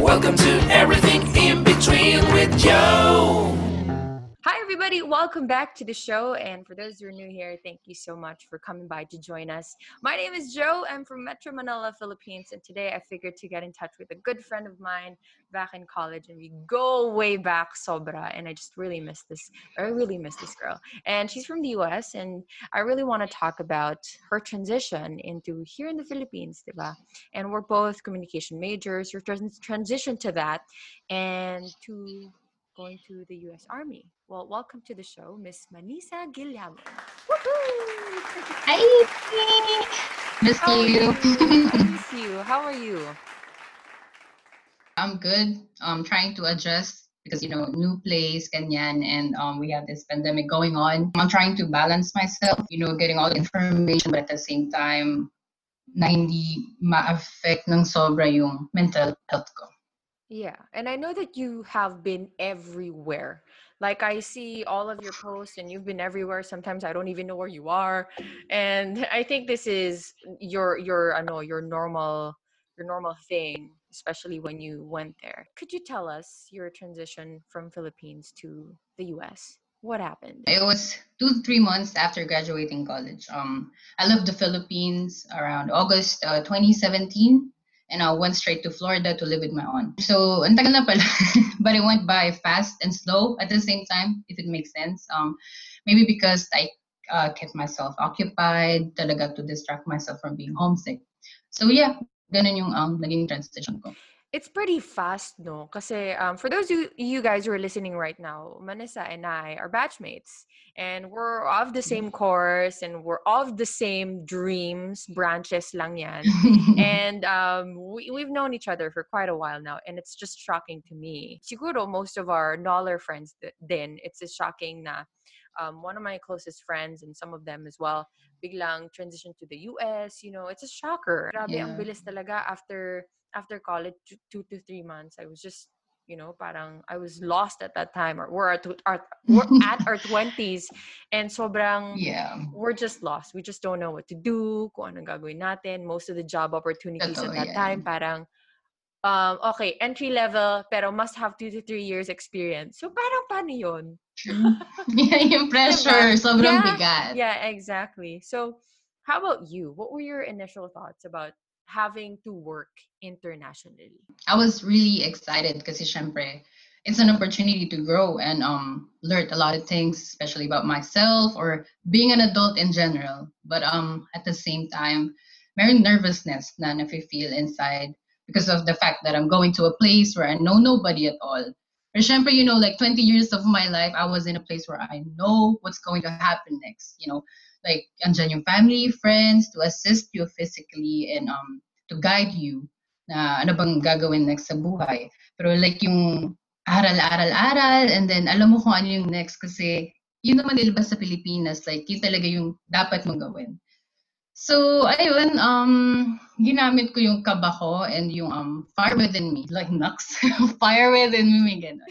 Welcome to Everything in Between with Joe. Everybody. Welcome back to the show. And for those who are new here, thank you so much for coming by to join us. My name is Joe. I'm from Metro Manila, Philippines. And today I figured to get in touch with a good friend of mine back in college. And we go way back, Sobra. And I just really miss this. I really miss this girl. And she's from the US. And I really want to talk about her transition into here in the Philippines, diba? And we're both communication majors. Your trans- transition to that and to going to the U.S. Army. Well, welcome to the show, Miss Manisa Guillamon. Hi, miss How are you. miss you. How are you? I'm good. Um, trying to adjust because you know new place, ganyan, and um, we have this pandemic going on. I'm trying to balance myself. You know, getting all the information, but at the same time, na hindi ma-affect ng sobra yung mental health ko. Yeah, and I know that you have been everywhere. Like I see all of your posts and you've been everywhere. Sometimes I don't even know where you are. And I think this is your your I know your normal your normal thing, especially when you went there. Could you tell us your transition from Philippines to the US? What happened? It was two three months after graduating college. Um, I left the Philippines around August uh, 2017 and I went straight to Florida to live with my aunt. So, ang na pala. but it went by fast and slow at the same time, if it makes sense. Um, maybe because I uh, kept myself occupied, talaga to distract myself from being homesick. So, yeah, ganun yung um, naging transition ko. It's pretty fast, no? Kasi um, for those of you guys who are listening right now, Manessa and I are batchmates. And we're of the same course and we're of the same dreams, branches lang yan. and um, we, we've known each other for quite a while now. And it's just shocking to me. Siguro, most of our Noller friends then, it's just shocking na um, one of my closest friends and some of them as well, biglang transition to the US. You know, it's a shocker. Grabe, ang bilis talaga after after college, two, two to three months, I was just, you know, parang I was lost at that time, or we're at our, we're at our twenties, and sobrang yeah. we're just lost. We just don't know what to do, kung anong gagawin natin. Most of the job opportunities at that yan. time, parang, um, okay, entry level, pero must have two to three years experience. So parang paano yun? True. yeah, yung pressure, sobrang Yeah, bigat. Yeah, exactly. So, how about you? What were your initial thoughts about having to work internationally? I was really excited syempre, it's an opportunity to grow and um learn a lot of things, especially about myself or being an adult in general. But um at the same time, very nervousness na nafe-feel inside because of the fact that I'm going to a place where I know nobody at all. For syempre, you know, like 20 years of my life, I was in a place where I know what's going to happen next. You know, like andyan yung family, friends to assist you physically and um to guide you na ano bang gagawin next sa buhay. Pero like yung aral-aral-aral and then alam mo kung ano yung next kasi yun naman nilabas sa Pilipinas, like yun talaga yung dapat mong gawin. So, ayun, um, ginamit ko yung kaba ko and yung um, fire within me, like Nux, fire within me, ganun.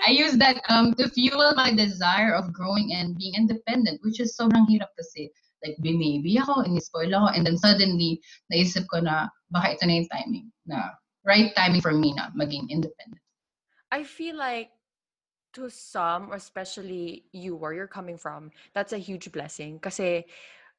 I use that um, to fuel my desire of growing and being independent, which is sobrang hirap kasi. Like, binibi ako, in-spoil ako, and then suddenly, naisip ko na, baka ito na yung timing, na right timing for me na maging independent. I feel like to some, especially you, where you're coming from, that's a huge blessing. Kasi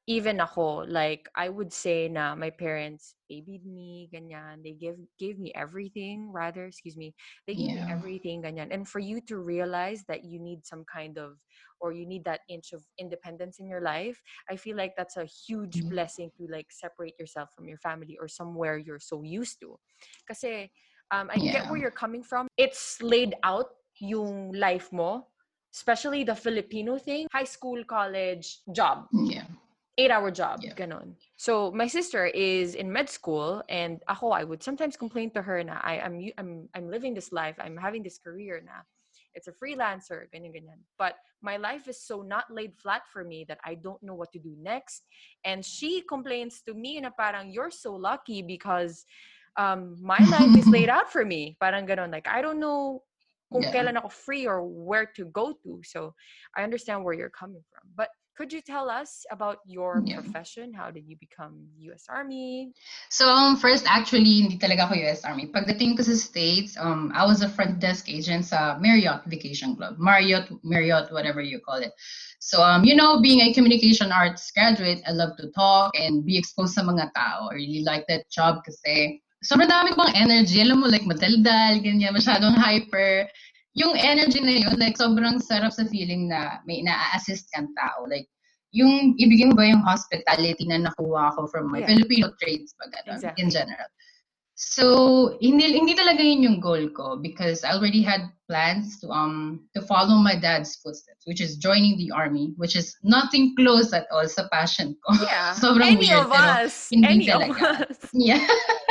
even ako, like, I would say na my parents babied me, ganyan. They give gave me everything, rather, excuse me. They gave me everything, ganyan. And for you to realize that you need some kind of, or you need that inch of independence in your life, I feel like that's a huge Mhm. blessing to like separate yourself from your family or somewhere you're so used to. Kasi um, I get where you're coming from. It's laid out yung life mo, especially the Filipino thing, high school, college, job, Yeah. Eight hour job, Yeah. ganon. So my sister is in med school and ako, I would sometimes complain to her na I, I'm, u- I'm, I'm living this life, I'm having this career na it's a freelancer, ganyan, ganyan. But my life is so not laid flat for me that I don't know what to do next. And she complains to me na parang, you're so lucky because um, my life is laid out for me. Parang ganon. Like, I don't know kung Yeah. kailan ako free or where to go to. So I understand where you're coming from. But could you tell us about your Yeah. profession? How did you become U.S. Army? So, um, first, actually, hindi talaga ako US Army. Pagdating ko sa States, um, I was a front desk agent sa Marriott Vacation Club. Marriott, Marriott, whatever you call it. So, um, you know, being a communication arts graduate, I love to talk and be exposed sa mga tao. I really like that job kasi sobrang dami ko bang energy. Alam mo, like, madaldal, ganyan, masyadong hyper. Yung energy na yun, like, sobrang sarap sa feeling na may na-assist kang tao. Like, yung ibigay mo ba yung hospitality na nakuha ko from my Yeah. Filipino trades pag ano, Exactly. in general. So, hindi, hindi talaga yun yung goal ko because I already had plans to um to follow my dad's footsteps, which is joining the army, which is nothing close at all sa passion ko. Yeah, Sobrang any weird, of us, hindi any of talaga. us. Yeah.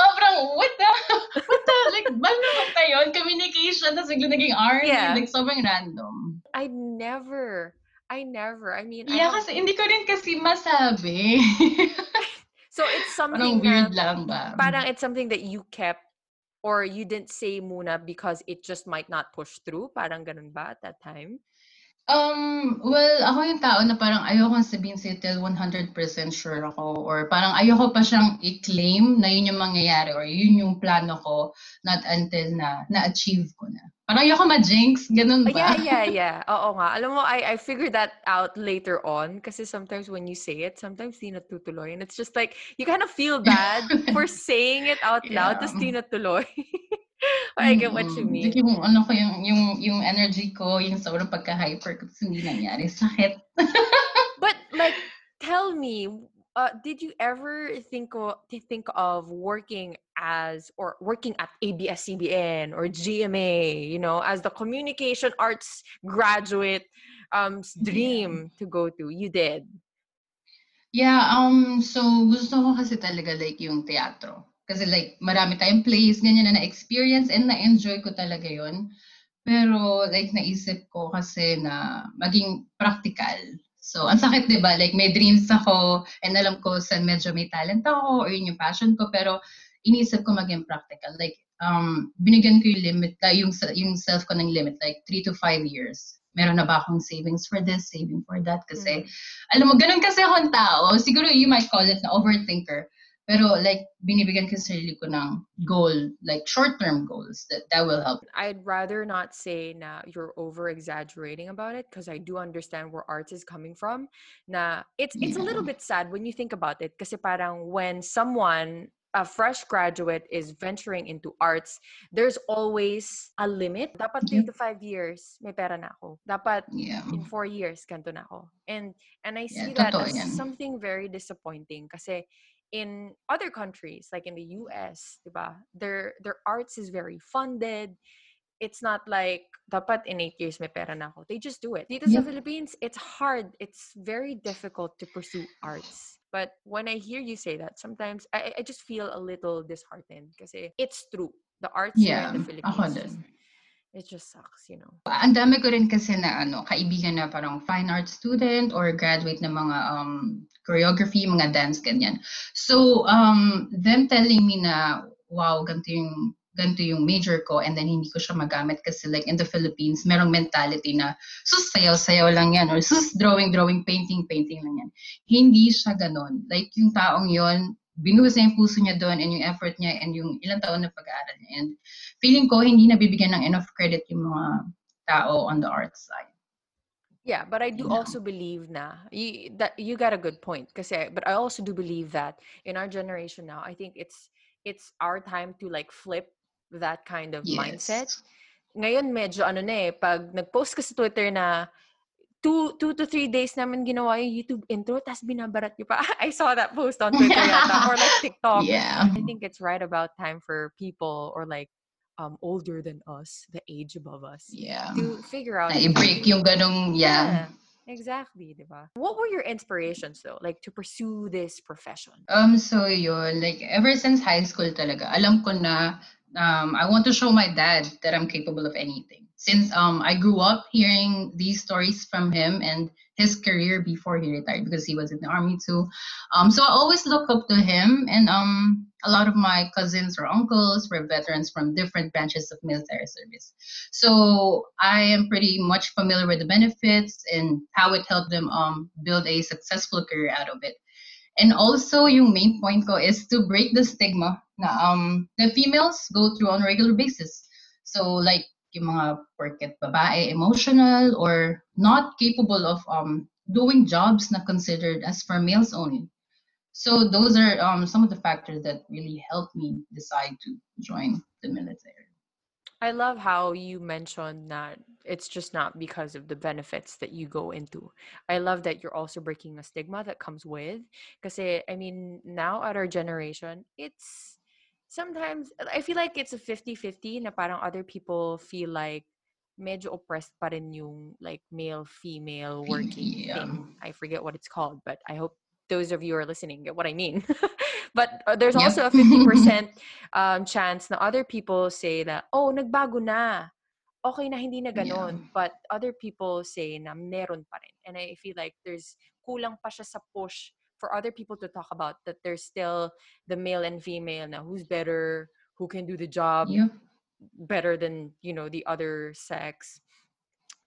Sobrang, what the, what the, like, ba naman tayo? Communication, tapos bigla naging army. Yeah. Like, sobrang random. I never, I never. I mean, I Yeah, have- kasi hindi ko rin kasi masabi. so it's something Parang na, weird lang ba? parang it's something that you kept or you didn't say muna because it just might not push through. Parang ganun ba at that time? Um, well, ako yung tao na parang ayoko sabihin sa'yo till 100% sure ako or parang ayoko pa siyang i-claim na yun yung mangyayari or yun yung plano ko not until na na-achieve ko na. Parang ayoko ma-jinx, ganun ba? yeah, yeah, yeah. Oo nga. Alam mo, I, I figured that out later on kasi sometimes when you say it, sometimes di natutuloy. And it's just like, you kind of feel bad for saying it out loud, tapos di natuloy. I get what you mean. Like yung ano ko, yung, yung, yung energy ko, yung sobrang pagka-hyper ko, hindi nangyari. Sakit. But like, tell me, uh, did you ever think of think of working as or working at ABS-CBN or GMA? You know, as the communication arts graduate um dream to go to. You did. Yeah, um, so gusto ko kasi talaga like yung teatro. Kasi like marami tayong plays, ganyan na na-experience and na-enjoy ko talaga yon. Pero like naisip ko kasi na maging practical. So, ang sakit 'di ba? Like may dreams ako and alam ko sa medyo may talent ako or yun yung passion ko pero iniisip ko maging practical. Like um binigyan ko yung limit, uh, yung yung self ko ng limit like 3 to 5 years. Meron na ba akong savings for this, saving for that kasi alam mo, ganun kasi akong tao. Siguro you might call it na overthinker. Pero like, binibigyan ko sa sarili ko ng goal, like short-term goals that that will help. I'd rather not say na you're over exaggerating about it because I do understand where art is coming from. Na it's it's a little bit sad when you think about it kasi parang when someone a fresh graduate is venturing into arts, there's always a limit. Dapat three to five years, may pera na ako. Dapat Yeah. in four years, ganito na ako. And and I Yeah, see that as yan. something very disappointing kasi in other countries like in the mm-hmm. US, 'di ba? Their their arts is very funded. It's not like dapat in eight years may pera na ako. They just do it. Dito sa Yep. Philippines, it's hard. It's very difficult to pursue arts. But when I hear you say that, sometimes I, I just feel a little disheartened kasi it's true. The arts Yeah, in the Philippines, it just sucks, you know. Ang dami ko rin kasi na ano, kaibigan na parang fine art student or graduate ng mga um, choreography, mga dance, ganyan. So, um, them telling me na, wow, ganito yung, ganito yung major ko and then hindi ko siya magamit kasi like in the Philippines, merong mentality na, sus, sayaw-sayaw lang yan or sus, drawing, drawing, painting, painting lang yan. Hindi siya ganon. Like yung taong yon binuhos niya yung puso niya doon and yung effort niya and yung ilang taon na pag-aaral niya. And feeling ko hindi nabibigyan ng enough credit yung mga tao on the art side. Yeah, but I do Yeah. also believe na you, that you got a good point. Kasi, but I also do believe that in our generation now, I think it's it's our time to like flip that kind of mindset. Yes. Ngayon medyo ano na eh, pag nag-post ka sa Twitter na two, two to three days namin ginawa yung YouTube intro, tas binabarat niyo pa. I saw that post on Twitter or like TikTok. Yeah. I think it's right about time for people or like um older than us, the age above us, Yeah. to figure out i-break yung ganong, yeah. exactly, diba? What were your inspirations though, like to pursue this profession? Um, so yun, like ever since high school talaga, alam ko na um, I want to show my dad that I'm capable of anything. Since um, I grew up hearing these stories from him and his career before he retired because he was in the army too. Um, so I always look up to him, and um, a lot of my cousins or uncles were veterans from different branches of military service. So I am pretty much familiar with the benefits and how it helped them um, build a successful career out of it. And also, yung main point ko is to break the stigma na um, the females go through on a regular basis. So like yung mga porket babae, emotional or not capable of um, doing jobs not considered as for males only. So those are um, some of the factors that really helped me decide to join the military. I love how you mentioned that it's just not because of the benefits that you go into. I love that you're also breaking a stigma that comes with. Because I mean, now at our generation, it's sometimes I feel like it's a 50-50 na parang other people feel like medyo oppressed pa rin yung like male female working Yeah. thing. I forget what it's called, but I hope those of you who are listening get what I mean. but uh, there's Yep. also a 50% um, chance na other people say that, oh, nagbago na. Okay na hindi na Yeah. ganon. But other people say na meron pa rin. And I feel like there's kulang pa siya sa push for other people to talk about that there's still the male and female now who's better, who can do the job Yeah. better than, you know, the other sex.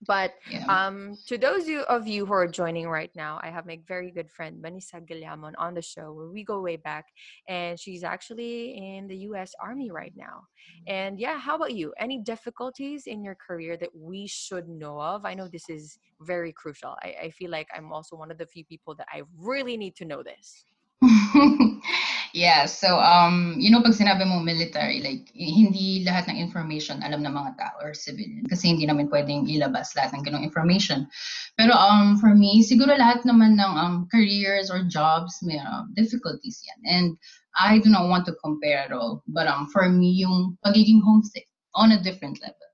But Yeah. um, to those of you who are joining right now, I have my very good friend Vanessa Guillamon on the show where we go way back, and she's actually in the U.S. Army right now. And yeah, how about you? Any difficulties in your career that we should know of? I know this is very crucial. I, I feel like I'm also one of the few people that I really need to know this. yeah, so um, you know, pag sinabi mo military, like h- hindi lahat ng information alam ng mga tao or civilian kasi hindi namin pwedeng ilabas lahat ng ganong information. Pero um, for me, siguro lahat naman ng um, careers or jobs may um, difficulties yan. And I do not want to compare at all. But um, for me, yung pagiging homesick on a different level.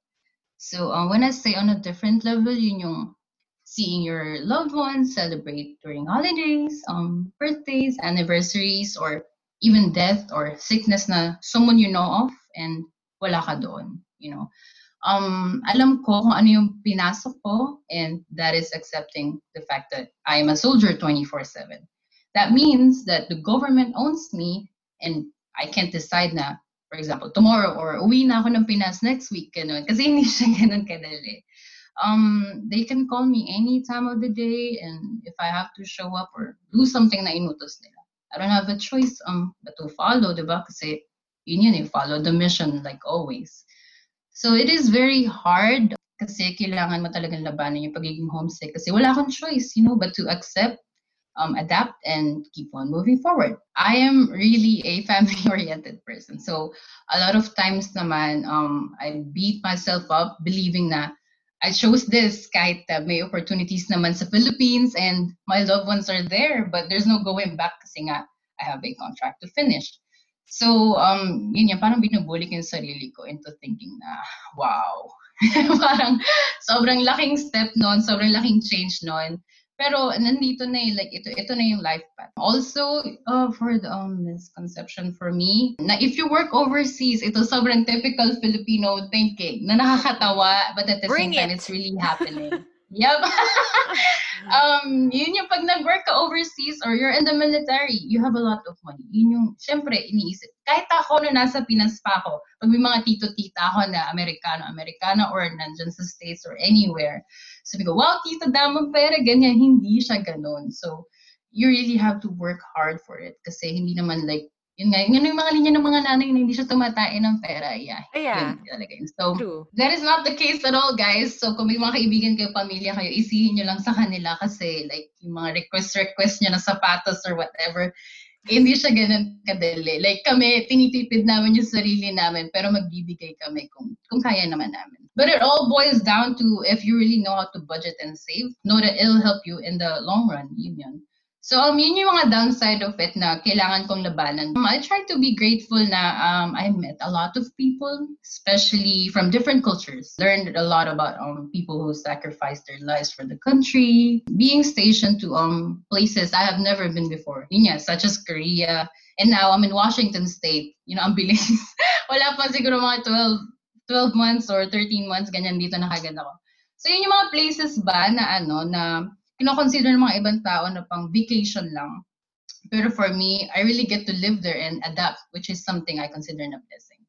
So uh, when I say on a different level, yun yung seeing your loved ones celebrate during holidays, um, birthdays, anniversaries, or even death or sickness na someone you know of and wala ka doon, you know. Um, alam ko kung ano yung pinasok ko and that is accepting the fact that I am a soldier 24-7. That means that the government owns me and I can't decide na, for example, tomorrow or uwi na ako ng Pinas next week, ganun. Kasi hindi siya ganun kadali um, they can call me any time of the day, and if I have to show up or do something na inutos nila, I don't have a choice um, but to follow, the diba? Kasi yun yun, eh, follow the mission like always. So it is very hard kasi kailangan mo talagang labanan yung pagiging homesick kasi wala akong choice, you know, but to accept, um, adapt, and keep on moving forward. I am really a family-oriented person. So a lot of times naman, um, I beat myself up believing na I chose this kahit uh, may opportunities naman sa Philippines and my loved ones are there, but there's no going back kasi nga I have a contract to finish. So, um, yun yan, parang binubuli ko yung sarili ko into thinking na, wow, parang sobrang laking step noon, sobrang laking change noon. Pero nandito na eh, like ito, ito na yung life path. Also, uh, for the um, misconception for me, na if you work overseas, ito sobrang typical Filipino thinking na nakakatawa, but at the Bring same time, it. it's really happening. Yep. um, yun yung pag nag-work ka overseas or you're in the military, you have a lot of money. Yun yung, syempre, iniisip. Kahit ako na nasa Pinas pa ako, pag may mga tito-tita ako na Amerikano, Amerikana, or nandyan sa States or anywhere, sabi ko, wow, tita, damang pera, ganyan. Hindi siya ganun. So, you really have to work hard for it. Kasi hindi naman like, yun nga, yun yung mga linya ng mga nanay na hindi siya tumatain ng pera. Yeah, Yeah. yun talaga yun. So, True. That is not the case at all, guys. So, kung may mga kaibigan kayo, pamilya kayo, isihin nyo lang sa kanila kasi like yung mga request-request nyo na sapatos or whatever, hindi siya ganun kadali. Like kami, tinitipid namin yung sarili namin, pero magbibigay kami kung, kung kaya naman namin. But it all boils down to if you really know how to budget and save, know that it'll help you in the long run. Yun yun. So, um, yun yung mga downside of it na kailangan kong labanan. Um, I try to be grateful na um, I met a lot of people, especially from different cultures. Learned a lot about um, people who sacrificed their lives for the country, being stationed to um, places I have never been before, yun nga, such as Korea. And now I'm in Washington State. You know, ang bilis. Wala pa siguro mga 12, 12 months or 13 months, ganyan dito na kagad ako. So yun yung mga places ba na ano, na kino-consider ng mga ibang tao na pang vacation lang. Pero for me, I really get to live there and adapt, which is something I consider na blessing.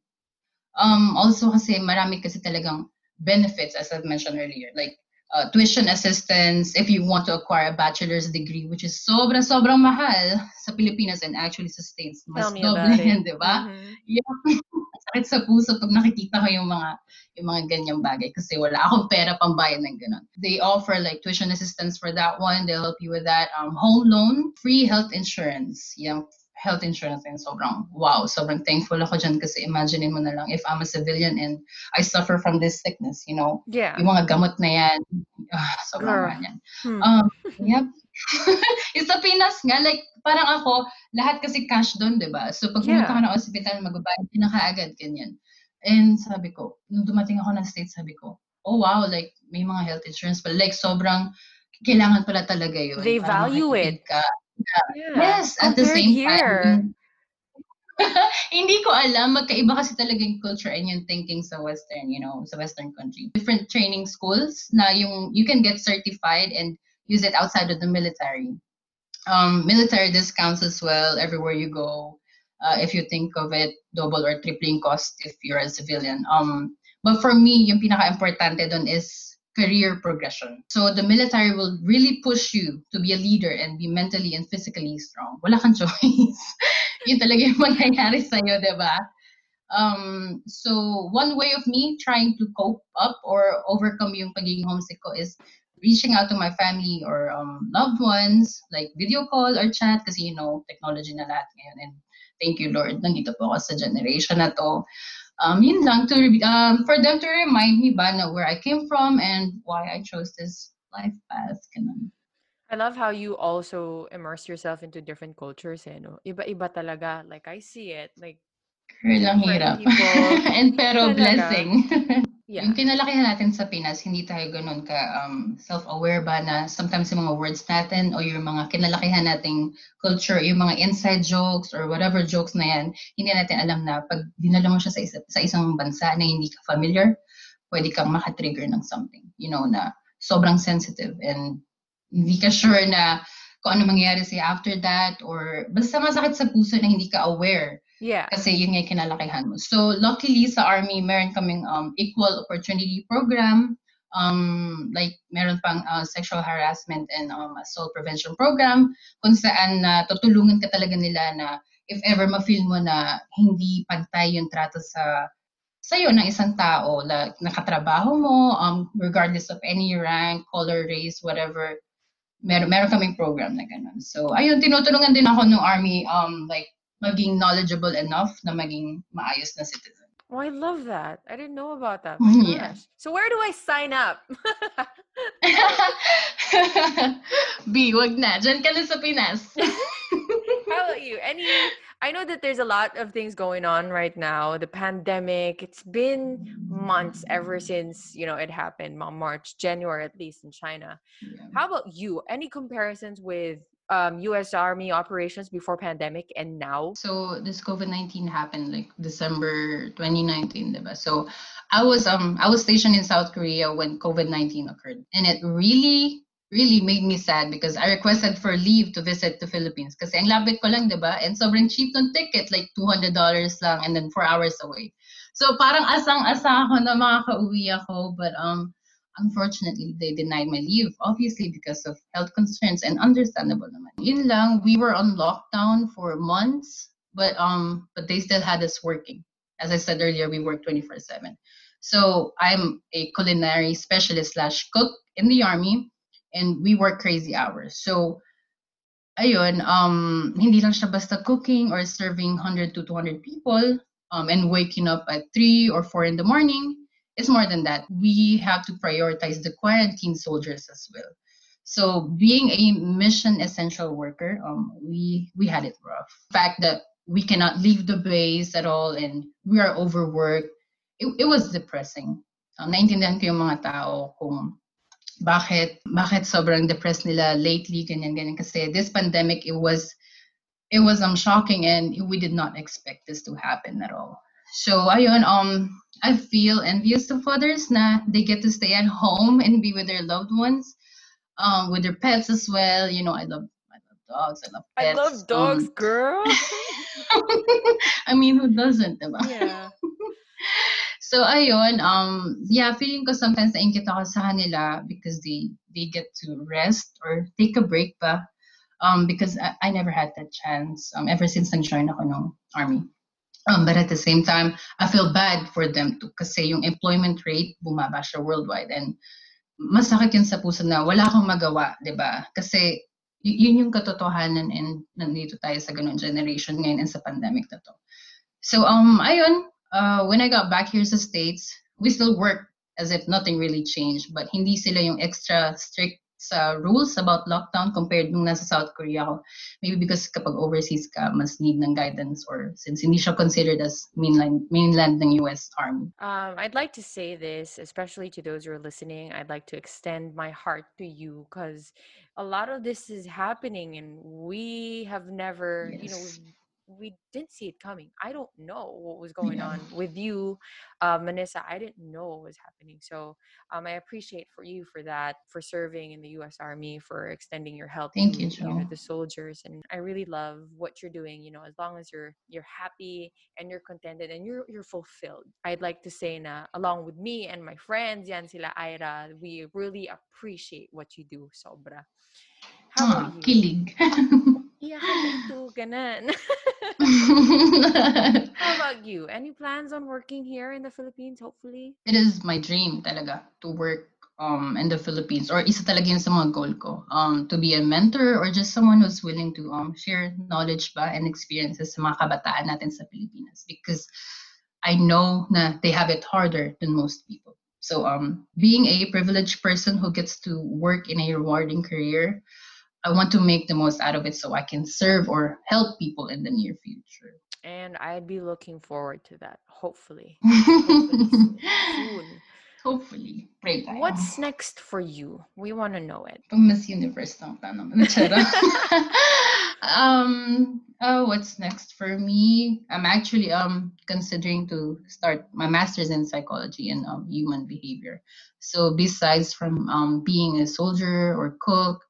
Um, also kasi marami kasi talagang benefits, as I've mentioned earlier, like uh, tuition assistance if you want to acquire a bachelor's degree, which is sobra sobrang mahal sa Pilipinas and actually sa States. Mas Tell me doble about it. yan, di ba? Mhm. Yeah. Sakit sa puso pag nakikita ko yung mga yung mga ganyang bagay kasi wala akong pera pambayad ng ganun. They offer like tuition assistance for that one. They'll help you with that. Um, home loan, free health insurance. Yung health insurance and sobrang wow, sobrang thankful ako dyan kasi imagine mo na lang if I'm a civilian and I suffer from this sickness, you know, Yeah. yung mga gamot na yan, ah, sobrang mahal yan. Hmm. Um, yep. yung sa Pinas nga, like, parang ako, lahat kasi cash doon, di ba? So, pag Yeah. pumunta ka ng hospital, magbabayad ka na kaagad, ganyan. And sabi ko, nung dumating ako ng States, sabi ko, oh wow, like, may mga health insurance pala. Like, sobrang, kailangan pala talaga yun. They value it. Ka. Yeah. Yes, at the same here. time. Hindi ko alam, magkaiba kasi talaga yung culture and yung thinking sa Western, you know, sa Western country. Different training schools na yung you can get certified and use it outside of the military. Um, military discounts as well everywhere you go. Uh, if you think of it, double or tripling cost if you're a civilian. Um, but for me, yung pinaka-importante doon is career progression. So the military will really push you to be a leader and be mentally and physically strong. Wala kang choice. Yun talaga yung mangyayari sa'yo, di ba? Um, so one way of me trying to cope up or overcome yung pagiging homesick ko is reaching out to my family or um, loved ones, like video call or chat, kasi you know, technology na lahat ngayon. And thank you, Lord, nandito po ako sa generation na to. Um, yun lang, to, um, for them to remind me ba na where I came from and why I chose this life path. Ganun. I love how you also immerse yourself into different cultures, eh, no? Iba-iba talaga. Like, I see it. Like, Girl, ang hirap. people. and pero Talaga. blessing. yeah. Yung kinalakihan natin sa Pinas, hindi tayo ganun ka um, self-aware ba na sometimes yung mga words natin o yung mga kinalakihan nating culture, yung mga inside jokes or whatever jokes na yan, hindi natin alam na pag dinala mo siya sa, isa, sa isang bansa na hindi ka familiar, pwede kang makatrigger ng something, you know, na sobrang sensitive and hindi ka sure na kung ano mangyayari sa'yo after that or basta masakit sa puso na hindi ka aware Yeah. kasi yun nga yung kinalakihan mo. So, luckily sa Army, meron kaming um, equal opportunity program. Um, like, meron pang uh, sexual harassment and um, assault prevention program kung saan na tutulungan ka talaga nila na if ever ma-feel mo na hindi pantay yung trato sa sa'yo ng isang tao, like, nakatrabaho mo, um, regardless of any rank, color, race, whatever, meron, meron kaming program na ganun. So, ayun, tinutulungan din ako ng Army, um, like, maging knowledgeable enough na maging maayos na citizen. Oh, I love that. I didn't know about that. Mm, My yeah. gosh. So where do I sign up? B, wag na. Diyan ka na sa Pinas. How about you? Any I know that there's a lot of things going on right now. The pandemic, it's been months ever since, you know, it happened, March, January at least in China. How about you? Any comparisons with um, US Army operations before pandemic and now? So this COVID-19 happened like December 2019, diba? So I was um I was stationed in South Korea when COVID-19 occurred. And it really really made me sad because I requested for leave to visit the Philippines kasi ang lapit ko lang, diba? And sobrang cheap ng ticket, like $200 lang and then 4 hours away. So parang asang-asa ako na makakauwi ako but um unfortunately they denied my leave obviously because of health concerns and understandable naman. Yun lang, we were on lockdown for months but um but they still had us working. As I said earlier, we work 24/7. So I'm a culinary specialist slash cook in the army and we work crazy hours. So ayun, um, hindi lang siya basta cooking or serving 100 to 200 people um, and waking up at 3 or 4 in the morning. It's more than that. We have to prioritize the quarantine soldiers as well. So being a mission essential worker, um, we we had it rough. The fact that we cannot leave the base at all and we are overworked, it, it was depressing. Um, naintindihan ko yung mga tao kung bakit bakit sobrang depressed nila lately ganyan ganyan kasi this pandemic it was it was um shocking and we did not expect this to happen at all so ayun um I feel envious of others na they get to stay at home and be with their loved ones um, with their pets as well. You know, I love I love dogs. I love pets. I love dogs, Um, girl. I mean, who doesn't, diba? yeah. So ayun, um, yeah, feeling ko sometimes naingkit ako sa kanila because they they get to rest or take a break ba. Um, because I, I never had that chance um, ever since nag-join ako ng army. Um, but at the same time, I feel bad for them too kasi yung employment rate bumaba siya worldwide and masakit yun sa puso na wala akong magawa, di ba? Kasi yun yung katotohanan and nandito tayo sa ganung generation ngayon and sa pandemic na to. So, um, ayun, uh, when I got back here sa States, we still work as if nothing really changed, but hindi sila yung extra strict sa rules about lockdown compared nung nasa South Korea ako. Maybe because kapag overseas ka, mas need ng guidance or since hindi siya considered as mainland, mainland ng US Army. Um, I'd like to say this, especially to those who are listening. I'd like to extend my heart to you because a lot of this is happening, and we have never, you know, Yes. We, didn't see it coming. I don't know what was going Yeah. on with you, uh, Manissa. I didn't know what was happening. So um, I appreciate for you for that, for serving in the U.S. Army, for extending your help Thank to you, you know, the soldiers, and I really love what you're doing. You know, as long as you're you're happy and you're contented and you're you're fulfilled. I'd like to say na along with me and my friends, yan sila Ira, we really appreciate what you do, sobra. How kilig. Iyakan na ito, ganan. How about you? Any plans on working here in the Philippines, hopefully? it is my dream talaga to work um in the Philippines or isa talaga yun sa mga goal ko um to be a mentor or just someone who's willing to um share knowledge ba and experiences sa mga kabataan natin sa Pilipinas because I know na they have it harder than most people. So um being a privileged person who gets to work in a rewarding career, I want to make the most out of it so I can serve or help people in the near future. And I'd be looking forward to that, hopefully. Hopefully soon. Hopefully. Pray tayo. What's next for you? We want to know it. Miss Universe ng tanong. Charot. um, oh, what's next for me? I'm actually um considering to start my master's in psychology and um, human behavior. So besides from um being a soldier or cook,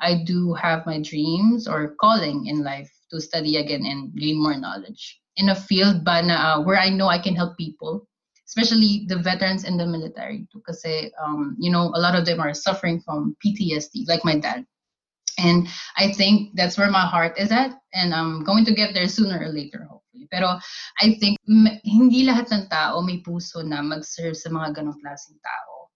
I do have my dreams or calling in life to study again and gain more knowledge. In a field ba na uh, where I know I can help people especially the veterans in the military kasi um you know a lot of them are suffering from PTSD like my dad. And I think that's where my heart is at and I'm going to get there sooner or later hopefully. Pero I think hindi lahat ng tao may puso na mag-serve sa mga ganong klaseng tao.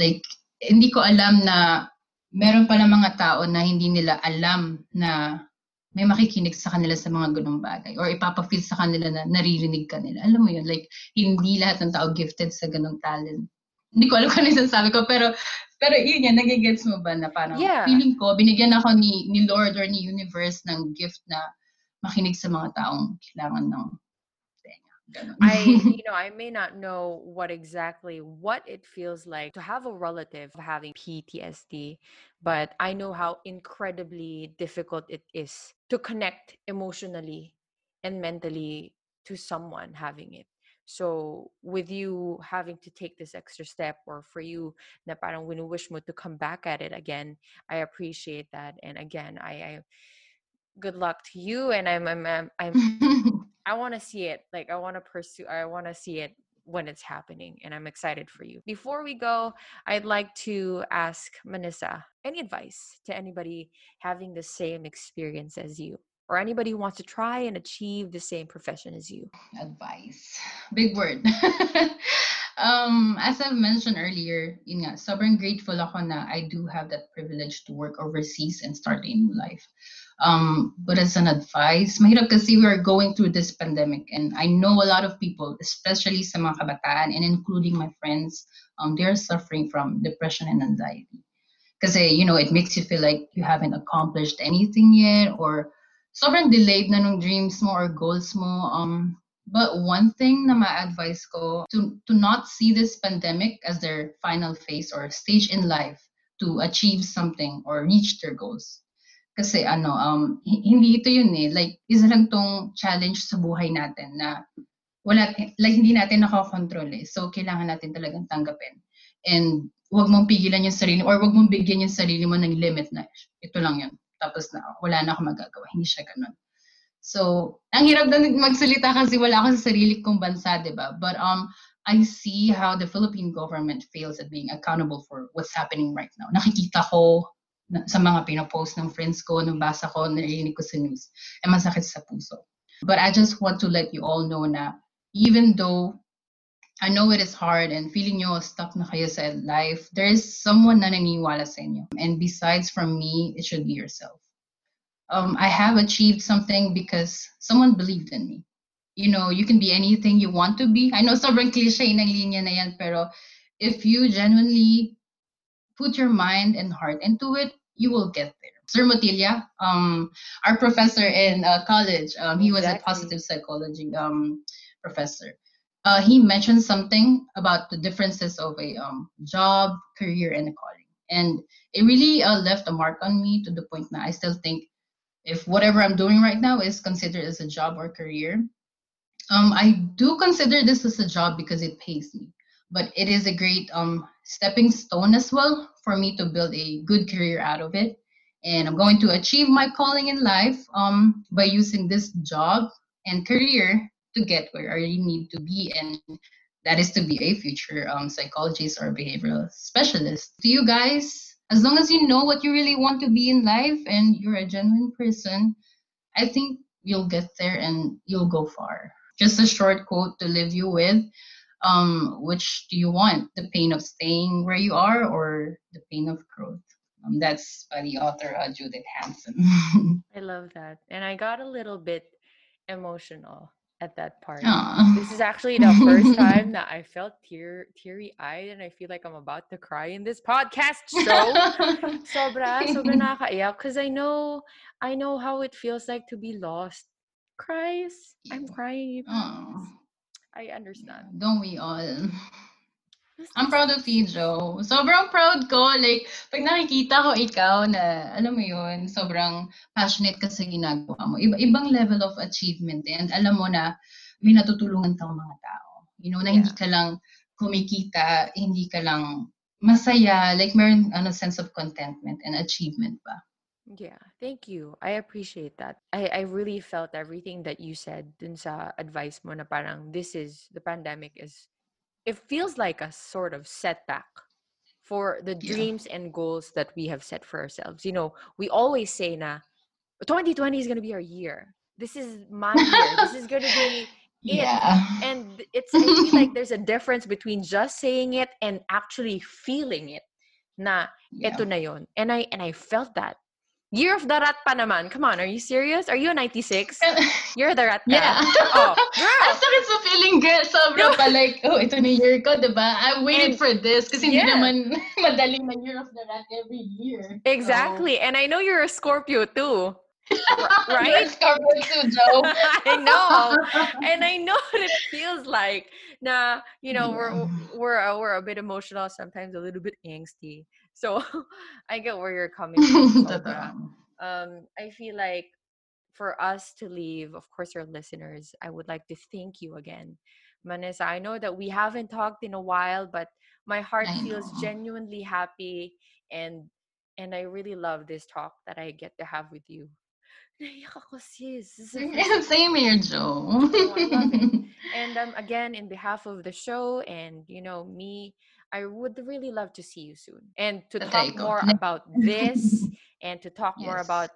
Like hindi ko alam na meron pa ng mga tao na hindi nila alam na may makikinig sa kanila sa mga ganong bagay or ipapafeel sa kanila na naririnig ka nila. Alam mo yun, like, hindi lahat ng tao gifted sa ganong talent. Hindi ko alam kung ano yung sinasabi ko, pero, pero yun yan, nagigets mo ba na parang Yeah. feeling ko, binigyan ako ni, ni Lord or ni Universe ng gift na makinig sa mga taong kailangan ng. I, you know, I may not know what exactly what it feels like to have a relative having PTSD, but I know how incredibly difficult it is to connect emotionally and mentally to someone having it. So with you having to take this extra step or for you na parang wish mo to come back at it again, I appreciate that. And again, I, I good luck to you and I'm I'm I'm, I'm I want to see it. Like I want to pursue. I want to see it when it's happening, and I'm excited for you. Before we go, I'd like to ask Manissa any advice to anybody having the same experience as you, or anybody who wants to try and achieve the same profession as you. advice. Big word. um, as I've mentioned earlier, yun nga, sobrang grateful ako na I do have that privilege to work overseas and start a new life. Um, but as an advice, mahirap kasi we are going through this pandemic and I know a lot of people, especially sa mga kabataan and including my friends, um, they're suffering from depression and anxiety. Kasi, you know, it makes you feel like you haven't accomplished anything yet or sobrang delayed na nung dreams mo or goals mo. Um, but one thing na ma-advise ko, to, to not see this pandemic as their final phase or stage in life to achieve something or reach their goals. Kasi ano, um, hi- hindi ito yun eh. Like, isa lang tong challenge sa buhay natin na wala, like, hindi natin nakakontrol eh. So, kailangan natin talagang tanggapin. And wag mong pigilan yung sarili or wag mong bigyan yung sarili mo ng limit na ito lang yun. Tapos na, wala na ako magagawa. Hindi siya ganun. So, ang hirap na magsalita kasi wala ako sa sarili kong bansa, di ba? But um, I see how the Philippine government fails at being accountable for what's happening right now. Nakikita ko sa mga pinopost ng friends ko, nabasa ko, narinig ko sa news, eh masakit sa puso. But I just want to let you all know na even though I know it is hard and feeling nyo stuck na kayo sa life, there is someone na naniniwala sa inyo. And besides from me, it should be yourself. Um, I have achieved something because someone believed in me. You know, you can be anything you want to be. I know sobrang cliche ng linya na yan, pero if you genuinely put your mind and heart into it, you will get there. Sir Motilla, um, our professor in uh, college, um, he was a positive psychology um, professor. Uh, he mentioned something about the differences of a um, job, career, and a calling. And it really uh, left a mark on me to the point that I still think if whatever I'm doing right now is considered as a job or career, um, I do consider this as a job because it pays me. But it is a great um, stepping stone as well for me to build a good career out of it. And I'm going to achieve my calling in life um, by using this job and career to get where I need to be. And that is to be a future um, psychologist or behavioral specialist. To you guys, as long as you know what you really want to be in life and you're a genuine person, I think you'll get there and you'll go far. Just a short quote to leave you with. Um, which do you want? The pain of staying where you are or the pain of growth? Um, that's by the author uh, Judith hanson I love that. And I got a little bit emotional at that part. Aw. This is actually the first time that I felt tear teary eyed and I feel like I'm about to cry in this podcast show. sobra, sobra nakakaiyak because I know I know how it feels like to be lost. Cries. I'm crying. Aw. I understand. Don't we all? I'm proud of you, Joe. Sobrang proud ko. Like, pag nakikita ko ikaw na, alam mo yun, sobrang passionate ka sa ginagawa mo. Iba, ibang level of achievement. eh. And alam mo na, may natutulungan kang mga tao. You know, na hindi ka lang kumikita, hindi ka lang masaya. Like, meron ano, sense of contentment and achievement ba? Yeah, thank you. I appreciate that. I, I really felt everything that you said dun sa advice mo na parang this is, the pandemic is, it feels like a sort of setback for the Yeah. dreams and goals that we have set for ourselves. You know, we always say na 2020 is going to be our year. This is my year. This is going to be it. Yeah. And it's, I feel like there's a difference between just saying it and actually feeling it na yeah. ito na yon. And I and I felt that. Year of the rat pa naman. Come on, are you serious? Are you a 96? You're the rat ka. Yeah. Oh, Ang girl. sakit sa feeling, girl. Sobra pa like, oh, ito na year ko, diba? I And- waited for this kasi hindi Yeah. naman madaling na year of the rat every year. Exactly. And I know you're a Scorpio too. Right? You're Scorpio too, Joe. I know. And I know what it feels like. Na, you know, we're we're we're a bit emotional, sometimes a little bit angsty. So I get where you're coming from. um, I feel like for us to leave, of course, our listeners, I would like to thank you again. Manessa, I know that we haven't talked in a while, but my heart I feels know. genuinely happy and and I really love this talk that I get to have with you. Naiyak ako, sis. This is the first Same here, Joe. Oh, I love it. and um, again, in behalf of the show and you know me, I would really love to see you soon and to There talk more about this and to talk more about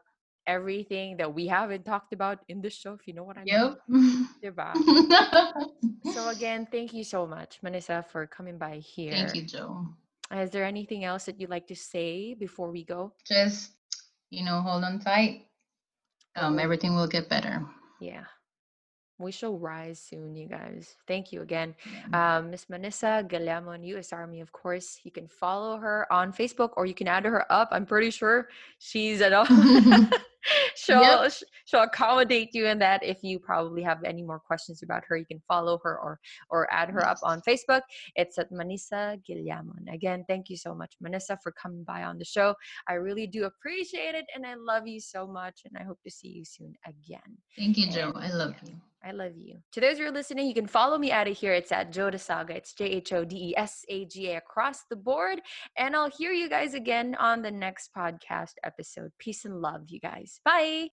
everything that we haven't talked about in the show. If you know what I Yep. mean? So again, thank you so much, Manissa, for coming by here. Thank you, Joe. Is there anything else that you'd like to say before we go? Just, you know, hold on tight. Um, Oh. everything will get better. Yeah. We shall rise soon, you guys. Thank you again. Yeah. um, Miss Manissa Galamon, US Army, of course. You can follow her on Facebook or you can add her up. I'm pretty sure she's at all. she'll Yep. she'll accommodate you in that. If you probably have any more questions about her, you can follow her or or add her up on Facebook. It's at Manissa Gilyamon. Again, thank you so much, Manissa, for coming by on the show. I really do appreciate it and I love you so much. And I hope to see you soon again. Thank you, Joe. And, I love you. I love you. To those who are listening, you can follow me out of here. It's at Joda Saga. It's J H O D E S A G A across the board. And I'll hear you guys again on the next podcast episode. Peace and love, you guys. Bye.